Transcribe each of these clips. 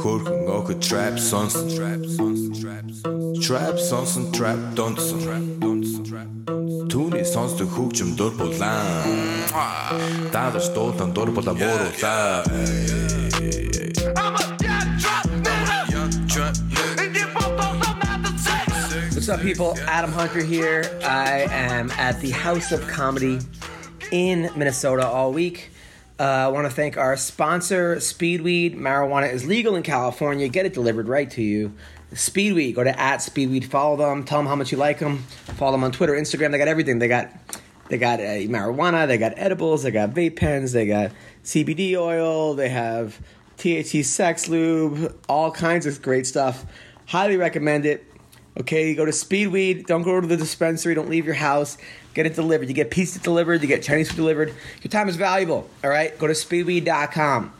Хөрхөн охид trap сонсон trap сонсон trap trap сонсон trap донсон Түүний сонсдог хөгжим дур булаан Дагаж дуулан дур булаа бууруулаа What's up, people? Adam Hunter here. I am at the House of Comedy in Minnesota all week. Uh, I want to thank our sponsor, Speedweed. Marijuana is legal in California. Get it delivered right to you. Speedweed. Go to at Speedweed. Follow them. Tell them how much you like them. Follow them on Twitter, Instagram. They got everything. They got they got uh, marijuana. They got edibles. They got vape pens. They got CBD oil. They have THC sex lube. All kinds of great stuff. Highly recommend it. Okay, you go to Speedweed. Don't go to the dispensary. Don't leave your house. Get it delivered. You get pizza delivered. You get Chinese food delivered. Your time is valuable. All right, go to speedweed.com.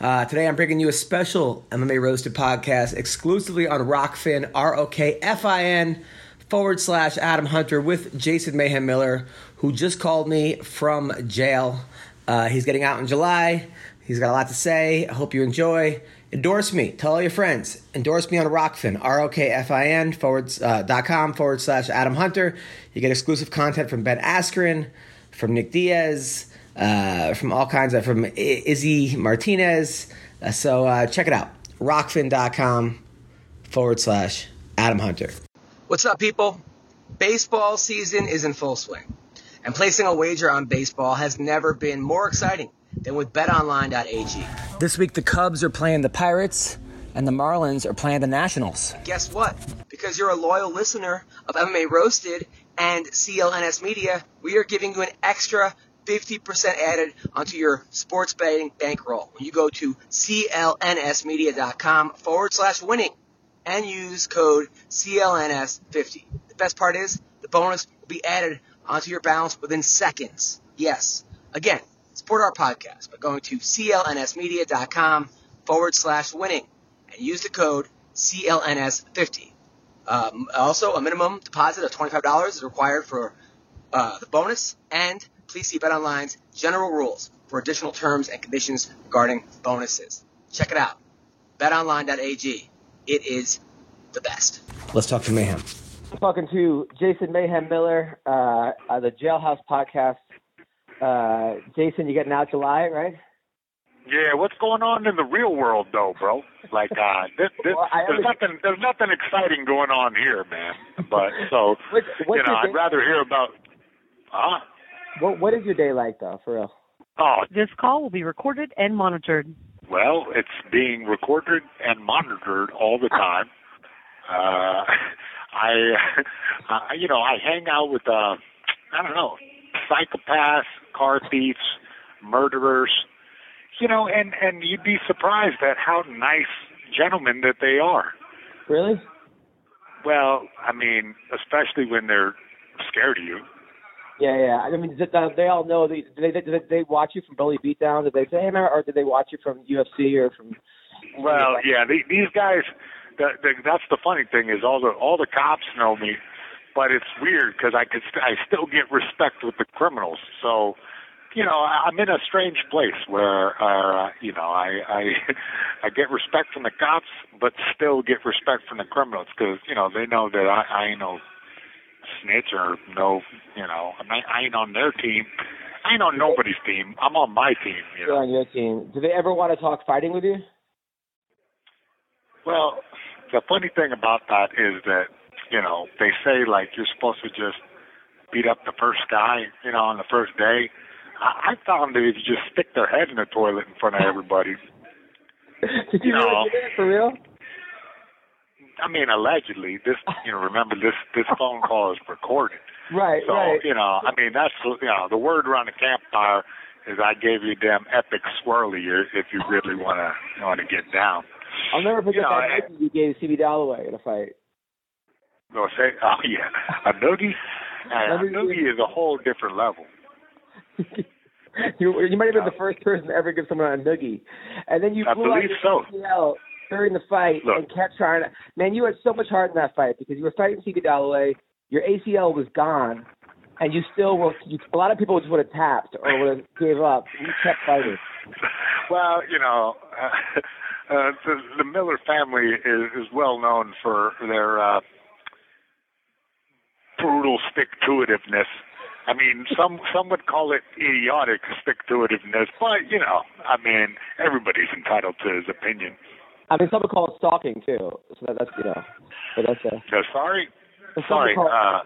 Uh, today I'm bringing you a special MMA Roasted podcast exclusively on Rokfin, R O K F I N forward slash Adam Hunter with Jason Mayhem Miller, who just called me from jail. Uh, he's getting out in July. He's got a lot to say. I hope you enjoy. Endorse me. Tell all your friends. Endorse me on Rokfin, R O K F I N forward, uh, dot com forward slash Adam Hunter. You get exclusive content from Ben Askren, from Nick Diaz, uh, from all kinds of, from Izzy Martinez. Uh, so uh, check it out. Rokfin.com forward slash Adam Hunter. What's up, people? Baseball season is in full swing, and placing a wager on baseball has never been more exciting than with betonline.ag. This week, the Cubs are playing the Pirates, and the Marlins are playing the Nationals. Guess what? Because you're a loyal listener of MMA Roasted and CLNS Media, we are giving you an extra 50% added onto your sports betting bankroll when you go to clnsmedia.com forward slash winning and use code CLNS50. The best part is the bonus will be added onto your balance within seconds. Yes. Again, support our podcast by going to clnsmedia.com forward slash winning and use the code CLNS50. Um, also, a minimum deposit of $25 is required for uh, the bonus, and please see BetOnline's general rules for additional terms and conditions regarding bonuses. Check it out. BetOnline.ag. It is the best. Let's talk to Mayhem. Talking to Jason Mayhem Miller, uh, uh, the Jailhouse podcast. Uh, Jason, you getting out July, right? Yeah, what's going on in the real world though, bro? Like uh this, this Well, there's always- nothing there's nothing exciting going on here, man. But so What's- what's you know, I'd day- rather hear about huh? What What is your day like, though, for real? Oh, This call will be recorded and monitored. well, it's being recorded and monitored all the time. Uh I uh, you know, I hang out with uh I don't know, psychopaths, car thieves, murderers, you know, and and you'd be surprised at how nice gentlemen that they are. Really? Well, I mean, especially when they're scared of you. Yeah, yeah. I mean, th- th- they all know. They, did they, they watch you from Bully Beatdown? Did they say, hey, or did they watch you from UFC or from? Well, yeah, the, these guys. The, the, that's the funny thing is all the all the cops know me, but it's weird because I could st- I still get respect with the criminals. So, you know, I'm in a strange place where uh, you know I I I get respect from the cops, but still get respect from the criminals because you know they know that I, I ain't no snitch or no you know I, mean, I ain't on their team. I ain't on nobody's team. I'm on my team. You They're on your team. Do they ever want to talk fighting with you? Well, the funny thing about that is that, you know, they say like you're supposed to just beat up the first guy, you know, on the first day. I, I found that if you just stick their head in the toilet in front of everybody, Did you No. really do that for real? I mean, allegedly, this, you know, remember this, this phone call is recorded. Right, So, right. you know, I mean, that's, you know, the word around the campfire is I gave you a damn epic swirly if you really want to want to get down. I'll never forget You know, that noogie you gave CB Dollaway in a fight. Go say, oh yeah, a noogie. A noogie is a whole different level. you, you might have been the first person to ever give someone a noogie, and then you I blew out your so. ACL during the fight Look. and kept trying. To, man, you had so much heart in that fight because you were fighting CB Dollaway. Your ACL was gone, and you still were. You, a lot of people just would have tapped or would have gave up. You kept fighting. Well, you know, uh, uh, the, the Miller family is, is well known for their uh, brutal stick-to-itiveness. I mean, some some would call it idiotic stick-to-itiveness, but you know, I mean, everybody's entitled to his opinion. I mean, some would call it stalking too. So that, that's you know, but that's uh, So sorry, some sorry. call Uh,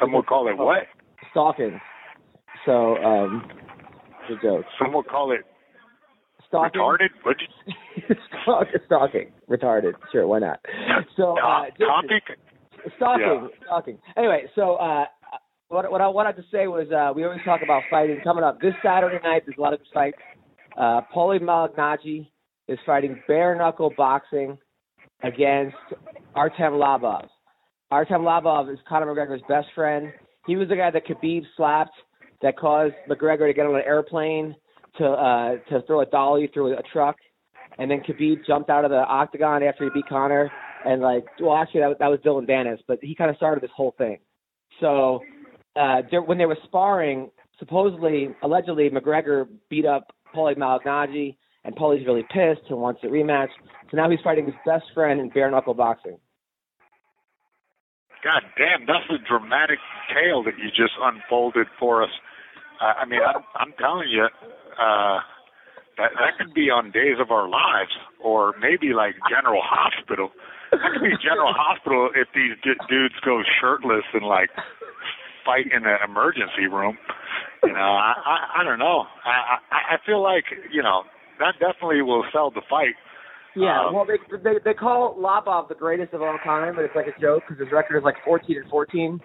some would call it what? stalking. So um, good joke. Some would call it Stalking. retarded. What? Stalk- stalking, retarded. Sure, why not? So uh, Top- topic? Stalking, stalking. Anyway, so uh, what what I wanted to say was uh, we always talk about fighting coming up this Saturday night. There's a lot of good fights. Uh, Paulie Malignaggi is fighting bare knuckle boxing against Artem Lobov. Artem Lobov is Conor McGregor's best friend. He was the guy that Khabib slapped that caused McGregor to get on an airplane to uh, to throw a dolly through a truck, and then Khabib jumped out of the octagon after he beat Conor, and like, well, actually that, was- that was Dillon Danis, but he kind of started this whole thing. So uh, there, when they were sparring, supposedly, allegedly, McGregor beat up Paulie Malignaggi, and Paulie's really pissed and wants a rematch. So now he's fighting his best friend in bare knuckle boxing. God damn, that's a dramatic tale that you just unfolded for us. Uh, I mean, I'm, I'm telling you, uh, that that could be on Days of Our Lives, or maybe like General Hospital. That could be General Hospital if these d- dudes go shirtless and like fight in an emergency room. You know, I I, I don't know. I, I I feel like you know that definitely will sell the fight. Yeah, Um, well, they, they they call Lobov the greatest of all time, but it's like a joke because his record is like 14 and 14.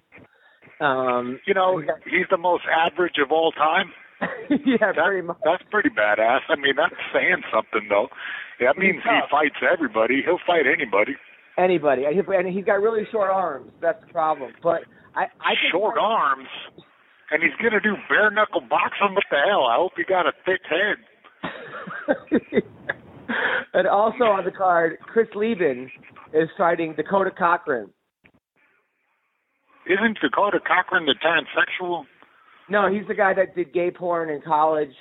Um, You know, he's the most average of all time. yeah, That, very much. That's pretty badass. I mean, that's saying something, though. That means he fights everybody. He'll fight anybody. Anybody, and, he, and he's got really short arms. That's the problem. But I, I think Short arms, and he's gonna do bare knuckle boxing. What the hell? I hope he got a thick head. and also on the card, Chris Leben is fighting Dakota Cochrane. Isn't Dakota Cochrane the transsexual? No, he's the guy that did gay porn in college.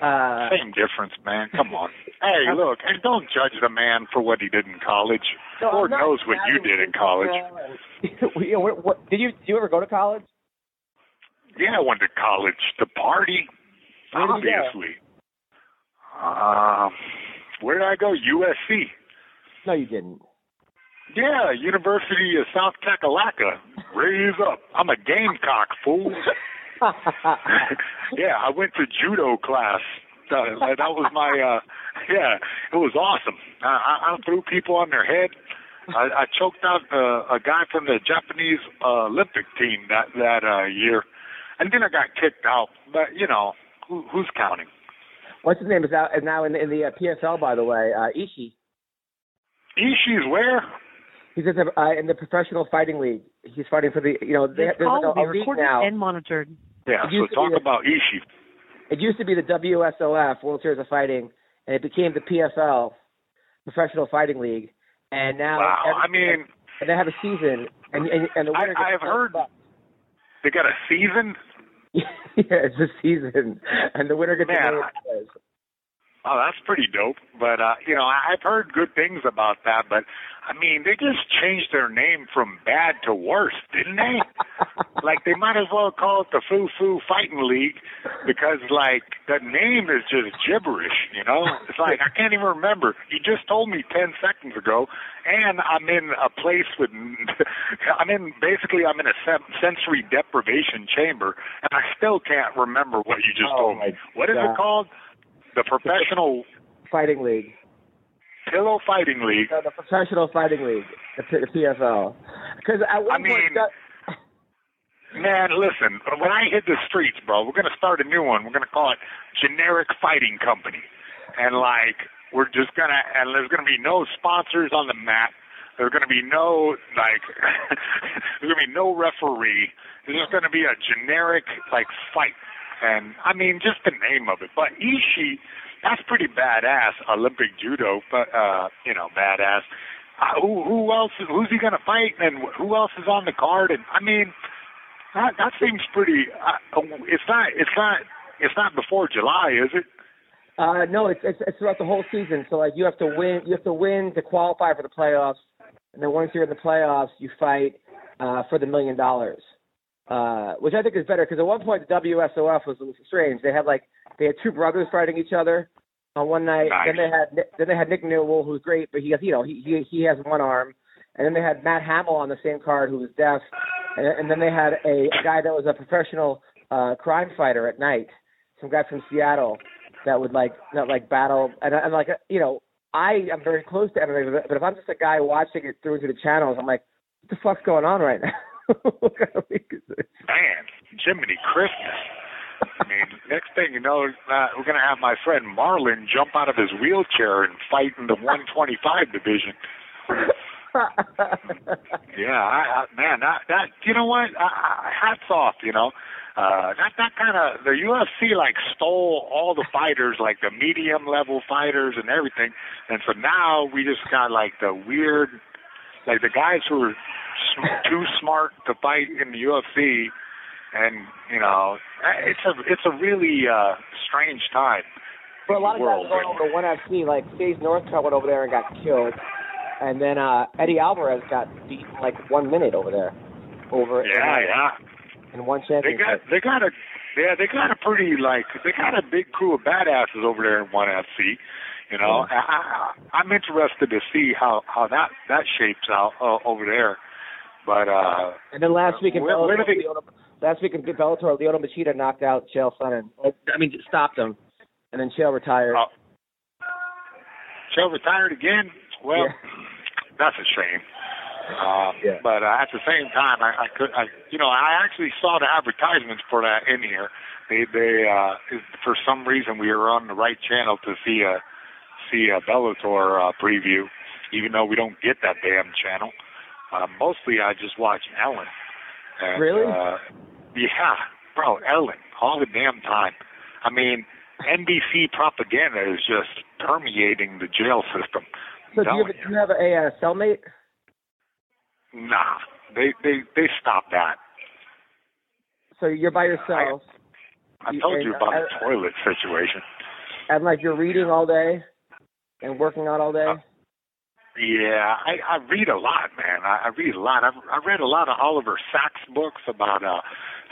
Uh, Same difference, man. Come on. Hey, look, and don't judge the man for what he did in college. no, Lord knows what you did in college. You know, what, what, did you did you ever go to college? Yeah, I went to college to party. Where obviously. Um, where did I go? USC. No, you didn't. Yeah, University of South Kakalaka. Raise up. I'm a gamecock, fool. yeah, I went to judo class. Uh, that was my, uh, yeah, it was awesome. I, I, I threw people on their head. I, I choked out uh, a guy from the Japanese uh, Olympic team that that uh, year, and then I got kicked out. But you know, who, who's counting? What's his name is out is now in the, in the uh, PFL by the way. Uh, Ishii. Ishii's where? He's in the uh, in the professional fighting league. He's fighting for the you know they, This there's call like will a, be a league recorded now. and monitored. Yeah, so talk a- about Ishii. It used to be the WSOF World Series of Fighting, and it became the PFL Professional Fighting League. And now Wow, every- I mean, and they have a season, and and, and the I, winner gets I've heard bucks. they got a season. yeah, it's a season, and the winner gets Man, a million I-. Oh, that's pretty dope. But uh, you know, I've heard good things about that. But I mean, they just changed their name from bad to worse, didn't they? like they might as well call it the Foo Foo Fighting League because like the name is just gibberish. You know, it's like I can't even remember. You just told me ten seconds ago, and I'm in a place with. I'm in basically I'm in a sen- sensory deprivation chamber, and I still can't remember what you just Oh, told me. What is God. it called? The Professional Fighting League, Pillow Fighting League. no, the Professional Fighting League, the, P- the PFL. Because I mean, point, that, Man, listen, when I hit the streets, bro, we're gonna start a new one. We're gonna call it Generic Fighting Company, and like we're just gonna and there's gonna be no sponsors on the mat. There's gonna be no like there's gonna be no referee. There's just gonna be a generic like fight, and I mean just the name of it. But Ishii, that's pretty badass. Olympic judo, but uh, you know, badass. Uh, who who else? Who's he gonna fight? And who else is on the card? And I mean that that seems pretty. Uh, it's not. It's not. It's not before July, is it? Uh, no, it's, it's it's throughout the whole season. So like you have to win. You have to win to qualify for the playoffs, and then once you're in the playoffs, you fight uh, for the million dollars. Uh, which I think is better because at one point the WSOF was, was strange. They had like they had two brothers fighting each other on one night. Nice. Then they had then they had Nick Newell, who's great, but he has you know he he he has one arm. And then they had Matt Hamill on the same card, who was deaf. And, and then they had a, a guy that was a professional uh, crime fighter at night, some guy from Seattle that would like that like battle. And, and like you know, I am very close to MMA, but- but if I'm just a guy watching it through to the channels, I'm like, what the fuck's going on right now? Man, Jiminy Christmas. I mean, next thing you know, uh, we're gonna have my friend Marlon jump out of his wheelchair and fight in the 125 division. Yeah, I, I, man, that that you know what? I, I, hats off, you know. Uh, that that kind of the UFC like stole all the fighters, like the medium level fighters and everything, and so now we just got like the weird, like the guys who are too smart to fight in the UFC, and you know, it's a it's a really uh, strange time. But a lot of guys World, are going over to one FC, like Sage Northcutt went over there and got killed, and then uh Eddie Alvarez got beaten like one minute over there, over Yeah, in, yeah. in one They got they got a yeah they got a pretty like they got a big crew of badasses over there in one FC. You know, I, I, I'm interested to see how how that that shapes out uh, over there. But uh And then last week in Where- where Bellator, do they- Leona, last week in Bellator, Lyoto Machida knocked out Chael Sonnen. I mean, stopped him, and then Chael retired. uh, Joe retired again. Well, Yeah. that's a shame. Um, Yeah. But uh, at the same time, I, I could, I, you know, I actually saw the advertisements for that in here. They, they, uh, for some reason, we were on the right channel to see a, see a Bellator uh, preview, even though we don't get that damn channel. Uh, mostly, I just watch Ellen. And, Really? Uh, yeah, bro, Ellen, all the damn time. I mean, NBC propaganda is just permeating the jail system. so do you, have, do you have a, a cellmate? Nah, they they they stopped that. So you're by yourself, I You- told you about I- the toilet situation. and like you're reading all day, and working out all day. Uh, Yeah, I I read a lot, man. I, I read a lot. I've I read a lot of Oliver Sacks books about uh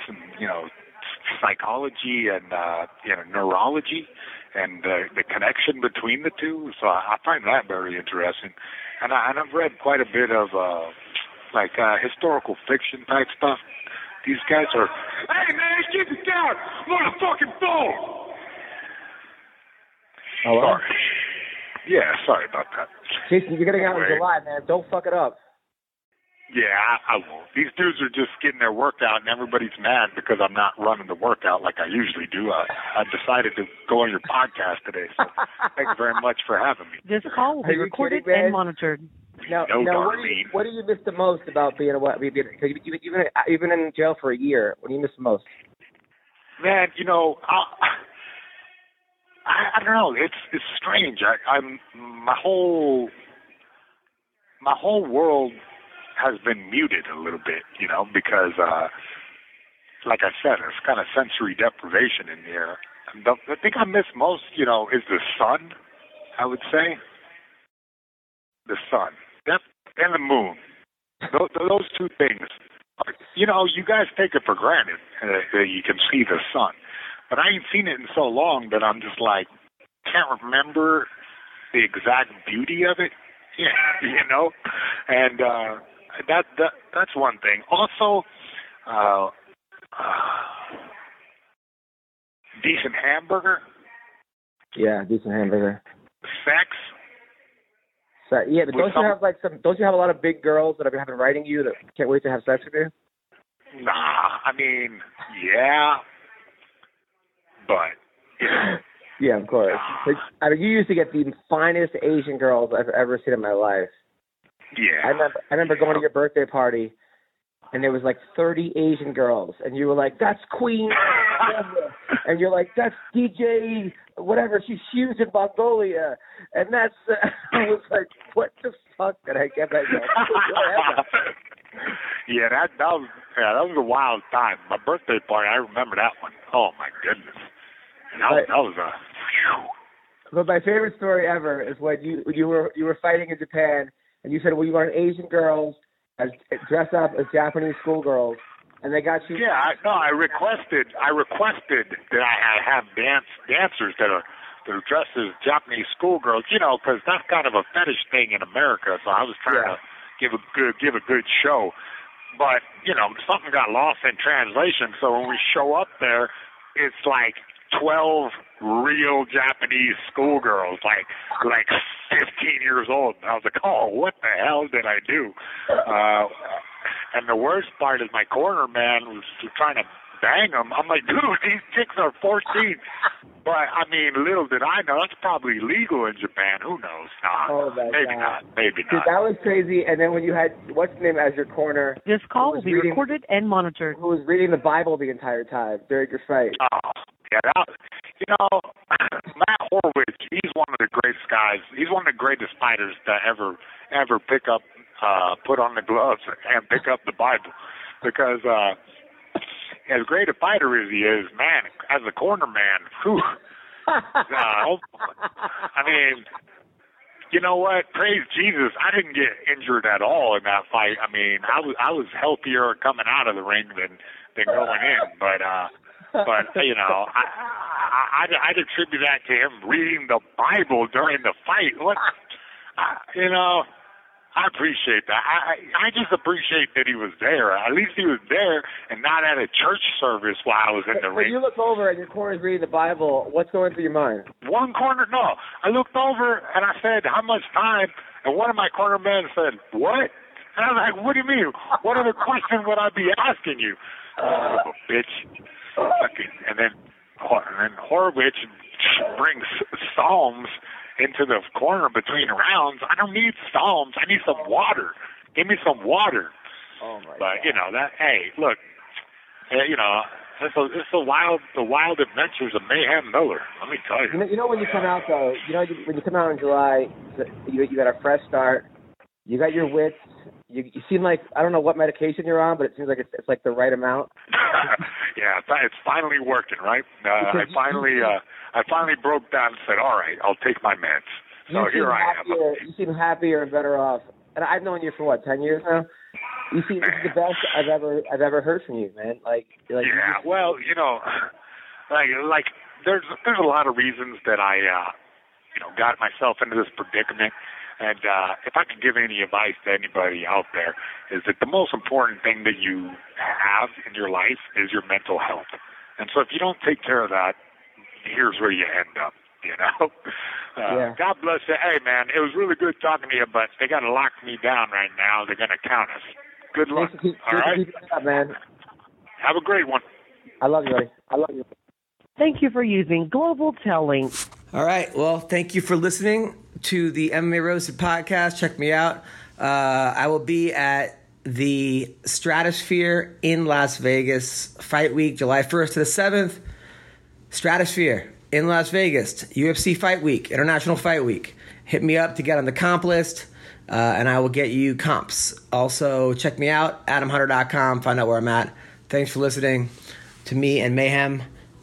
some you know psychology and uh you know neurology and uh, the connection between the two. So I, I find that very interesting. And I and I've read quite a bit of uh like uh historical fiction type stuff. These guys are Hey man, keep it down! I'm on a fucking phone! Hello? Sorry. Yeah, sorry about that. Jason, you're getting out in Anyway. July, man. Don't fuck it up. Yeah, I, I won't. These dudes are just getting their workout, and everybody's mad because I'm not running the workout like I usually do. I, I decided to go on your podcast today, so thanks very much for having me. This call will be recorded kidding, and monitored. Now, No, now what, do you, what do you miss the most about being a what? Being, cause you, you, you've been you've been in jail for a year. What do you miss the most? Man, you know, I, I, I don't know. It's it's strange. I, I'm my whole my whole world has been muted a little bit, you know, because uh like I said, it's kind of sensory deprivation in here. The, the thing I miss most, you know, is the sun. I would say the sun, that and the moon. Those, those two things. Are, you know, you guys take it for granted uh, that you can see the sun, but I ain't seen it in so long that I'm just like can't remember the exact beauty of it. Yeah, you know, and uh, that that that's one thing. Also, uh, uh, decent hamburger, Yeah, decent hamburger. sex. So, yeah, but don't some- you have like some? Don't you have a lot of big girls that have been having writing you that can't wait to have sex with you? Nah, I mean, yeah, but you know, Yeah, of course. I mean, you used to get the finest Asian girls I've ever seen in my life. yeah. I remember, I remember going to your birthday party, and there was like 30 Asian girls, and you were like, "That's Queen," and you're like, "That's DJ, whatever. She's huge in Mongolia," and that's. Uh, I was like, "What the fuck did I get that?" yeah, that that was yeah, that was a wild time. My birthday party, I remember that one. Oh my goodness, and that, was that was a. Whew. But my favorite story ever is when you you were you were fighting in Japan, and you said, "Well, you want Asian girls as dress up as Japanese schoolgirls," and they got you. Yeah, I, no, I requested I requested that I have dance dancers that are that are dressed as Japanese schoolgirls, you know, because that's kind of a fetish thing in America. So I was trying Yeah. to give a good give a good show, but you know, something got lost in translation. So when we show up there, it's like twelve real Japanese schoolgirls, like like fifteen years old. And I was like, oh, what the hell did I do? Uh, and the worst part is my corner man was trying to bang them. I'm like, dude, these chicks are 14. But I mean, little did I know, that's probably legal in Japan. Who knows? Nah, Oh, maybe God. not. Maybe Dude, not. that was crazy. And then when you had what's his name as your corner, This call will be reading- recorded and monitored. who was reading the Bible the entire time during your fight. Oh, yeah, that, you know, Matt Horwich, he's one of the greatest guys. He's one of the greatest fighters to ever ever pick up, uh, put on the gloves and pick up the Bible, because uh, as great a fighter as he is, man, as a corner man, whew, uh, I mean, you know what? Praise Jesus, I didn't get injured at all in that fight. I mean, I was I was healthier coming out of the ring than than going in, but. uh but you know, I, I I'd, I'd attribute that to him reading the Bible during the fight. What, I, you know, I appreciate that. I I I just appreciate that he was there. At least he was there and not at a church service while I was in the when ring. you look over and your corner's reading the Bible, what's going through your mind? One corner, no. I looked over and I said, "How much time?" And one of my corner men said, "What?" And I was like, "What do you mean? What other question would I be asking you?" Son of a bitch. Fucking, and then, and then Horwich brings Psalms into the corner between rounds. I don't need Psalms. I need some water. Give me some water. Oh my But you know that. Hey, look. eh, You know, it's a it's a wild the wild adventures of Mayhem Miller. Let me tell You you. know, you know when you come out though, you know when you come out in July, you you got a fresh start. You got your wits. You you seem like I don't know what medication you're on, but it seems like it's it's like the right amount. yeah, it's, it's finally working, right? Uh, I finally uh, I finally broke down and said, "All right, I'll take my meds." So you here I am. happier. You seem happier and better off. And I've known you for what ten years now. You seem this is the best I've ever I've ever heard from you, man. Like like you yeah, just- well, you know, like like there's there's a lot of reasons that I uh you know got myself into this predicament. And uh if I could give any advice to anybody out there is that the most important thing that you have in your life is your mental health. And so if you don't take care of that, here's where you end up, you know. Uh, Yeah. God bless you. Hey man, it was really good talking to you, but they gotta lock me down right now. They're gonna count us. Good luck. Thanks keep, All thanks for right. keeping it up, man. Have a great one. I love you, buddy. I love you. Thank you for using Global Tel Link. All right. Well, thank you for listening to the MMA Roasted podcast. Check me out. Uh, I will be at the Stratosphere in Las Vegas Fight Week, July 1st to the 7th. Stratosphere in Las Vegas, UFC Fight Week, International Fight Week. Hit me up to get on the comp list, uh, and I will get you comps. Also, check me out, adamhunter.com, find out where I'm at. Thanks for listening to me and Mayhem.